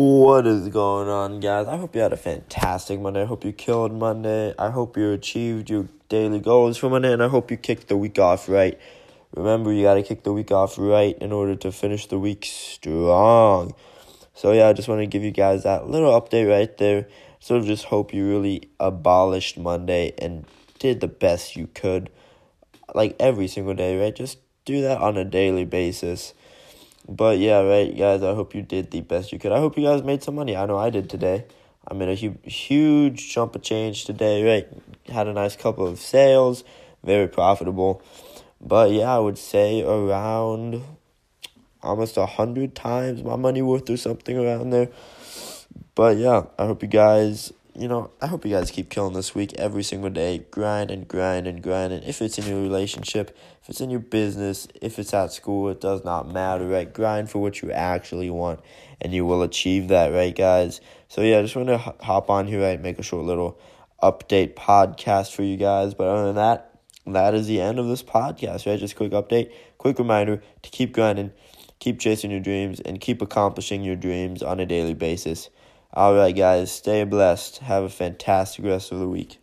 What is going on, guys? I hope you had a fantastic Monday. I hope you killed Monday. I hope you achieved your daily goals for Monday, and I hope you kicked the week off right. Remember, you got to kick the week off right in order to finish the week strong. So, yeah, I just want to give you guys that little update right there. So, just hope you really abolished Monday and did the best you could, like every single day, right? Just do that on a daily basis. But yeah, right, guys, I hope you did the best you could. I hope you guys made some money. I know I did today. I made a hu- huge jump of change today, right? Had a nice couple of sales, very profitable. But yeah, I would say around almost a hundred times my money worth or something around there. But yeah, I hope you guys you know, I hope you guys keep killing this week every single day. Grind and grind and grind. And if it's in your relationship, if it's in your business, if it's at school, it does not matter, right? Grind for what you actually want, and you will achieve that, right, guys? So, yeah, I just want to hop on here, right? Make a short little update podcast for you guys. But other than that, that is the end of this podcast, right? Just quick update, quick reminder to keep grinding, keep chasing your dreams, and keep accomplishing your dreams on a daily basis. All right, guys, stay blessed. Have a fantastic rest of the week.